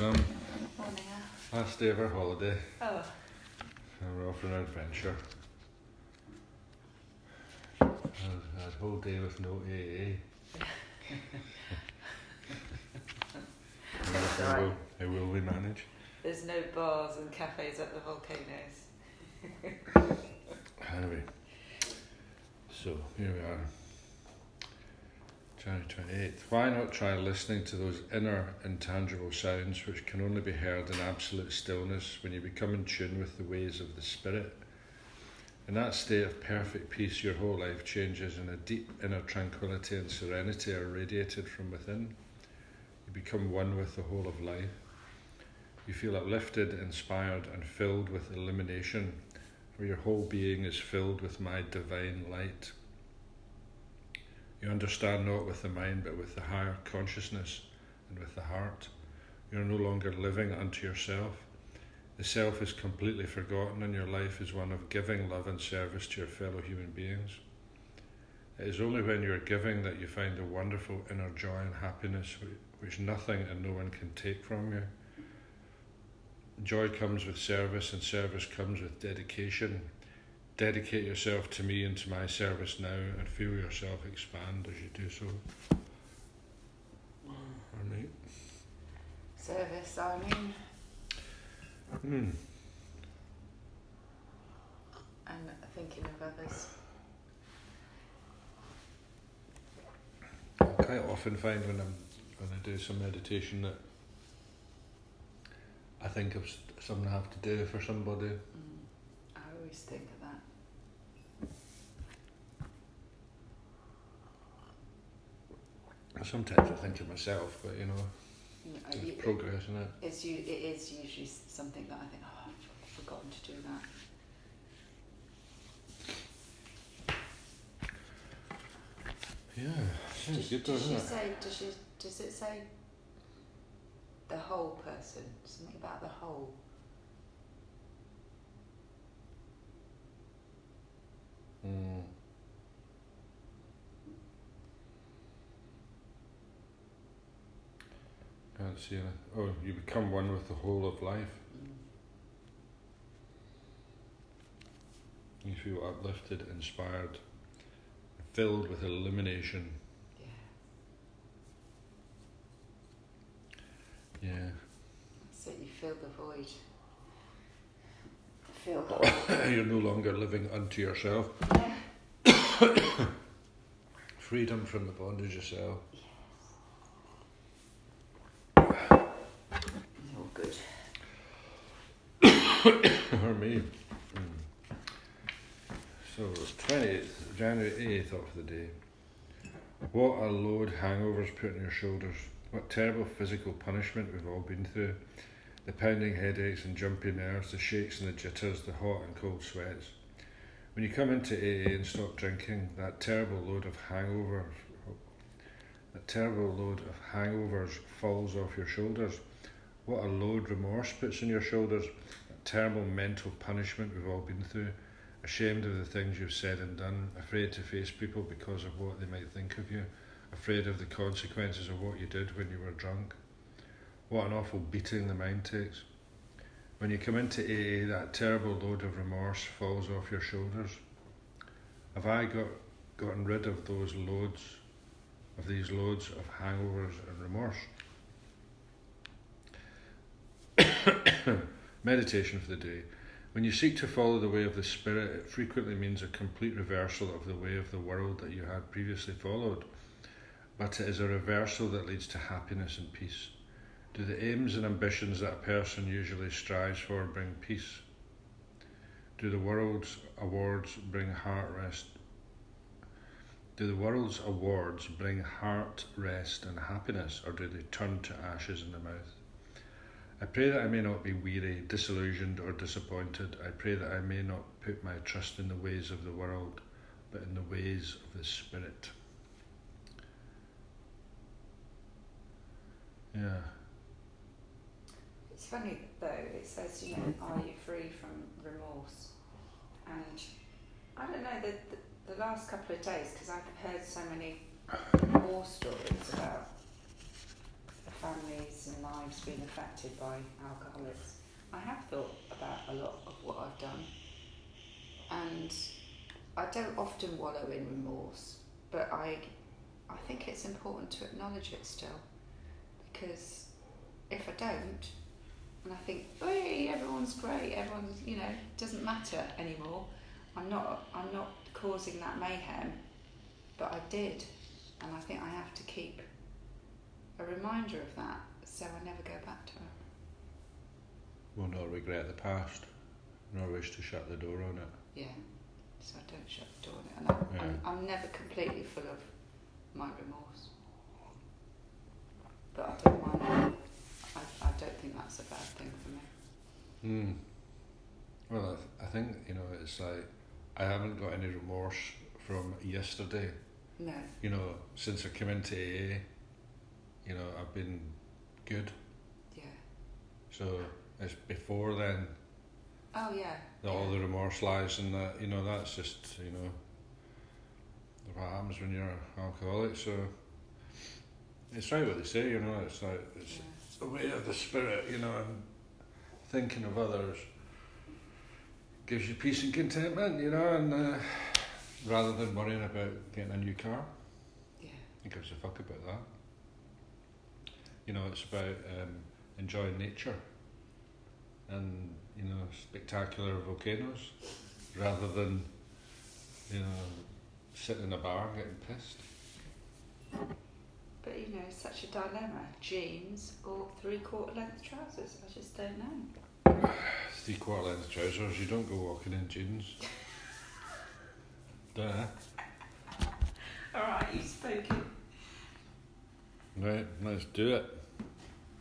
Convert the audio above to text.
morning, Sam. Morning, Last day of our holiday. Oh, And we're off for an adventure. A whole day with no AA. How, all right. will, how will we manage? there's no bars and cafes at the volcanoes. Anyway, so here we are. January 28th. Why not try listening to those inner intangible sounds which can only be heard in absolute stillness when you become in tune with the ways of the Spirit? In that state of perfect peace, your whole life changes and a deep inner tranquility and serenity are radiated from within. You become one with the whole of life. You feel uplifted, inspired, and filled with illumination, for your whole being is filled with my divine light. You understand not with the mind, but with the higher consciousness and with the heart. You are no longer living unto yourself. The self is completely forgotten, and your life is one of giving love and service to your fellow human beings. It is only when you are giving that you find a wonderful inner joy and happiness which nothing and no one can take from you. Joy comes with service, and service comes with dedication. Dedicate yourself to me and to my service now, and feel yourself expand as you do so. Alright. Service, I mean, Hmm. and thinking of others. I quite often find when I'm when I do some meditation that I think of something I have to do for somebody. Mm, I always think of that. Sometimes I think of myself, but you know, know, there's you- progress in it. it's you, it is usually something that I think, oh, I've forgotten to do that. Yeah, sounds Does, good though, does she say? Does she? Does it say the whole person? Something about the whole. Can't see it. Oh, you become one with the whole of life. Mm. You feel uplifted, inspired, filled with illumination. Yeah. Yeah. So you fill the void. Feel. You're no longer living unto yourself. Yeah. Freedom from the bondage of self. It's all good. or me. Mm. So, 20th, January 8th of the day. What a load hangovers put on your shoulders. What terrible physical punishment we've all been through. The pounding headaches and jumpy nerves, the shakes and the jitters, the hot and cold sweats. When you come into AA and stop drinking, that terrible load of hangover, that terrible load of hangovers falls off your shoulders. What a load remorse puts on your shoulders terrible mental punishment we've all been through, ashamed of the things you've said and done, afraid to face people because of what they might think of you, afraid of the consequences of what you did when you were drunk. What an awful beating the mind takes. When you come into AA, that terrible load of remorse falls off your shoulders. Have I got gotten rid of those loads, of these loads of hangovers and remorse? Meditation for the day. When you seek to follow the way of the Spirit, it frequently means a complete reversal of the way of the world that you had previously followed. But it is a reversal that leads to happiness and peace. Do the aims and ambitions that a person usually strives for bring peace? Do the world's awards bring heart rest? Do the world's awards bring heart rest and happiness, or do they turn to ashes in the mouth? I pray that I may not be weary, disillusioned, or disappointed. I pray that I may not put my trust in the ways of the world, but in the ways of the Spirit. Yeah. It's funny though. It says, you know, are you free from remorse? And I don't know the the, the last couple of days because I've heard so many war stories about families and lives being affected by alcoholics, I have thought about a lot of what I've done. And I don't often wallow in remorse, but I, I think it's important to acknowledge it still. Because if I don't, and I think, hey, everyone's great, everyone's, you know, doesn't matter anymore. I'm not, I'm not causing that mayhem, but I did, and I think I have to keep a reminder of that so I never go back to it. Will not regret the past, nor wish to shut the door on it. Yeah, so I don't shut the door on it, and I'm, Yeah. I'm, I'm never completely full of my remorse. But I don't mind. I, I don't think that's a bad thing for me. Hmm. Well, I, th- I think you know it's like I haven't got any remorse from yesterday. No. You know, since I came into AA, you know I've been good. Yeah. So it's before then Oh yeah. that all yeah. the remorse lies in that. You know that's just you know what happens when you're alcoholic. So it's right what they say. You know, it's like it's Yeah. a way of the spirit. You know, and thinking of others gives you peace and contentment. You know, and uh, rather than worrying about getting a new car. Yeah. Who gives a fuck about that? You know, it's about um, enjoying nature and, you know, spectacular volcanoes rather than, you know, sitting in a bar getting pissed. But you know, such a dilemma: jeans or three-quarter length trousers. I just don't know. Three quarter length trousers, you don't go walking in jeans. Duh. All right, you've spoken. Right, let's do it.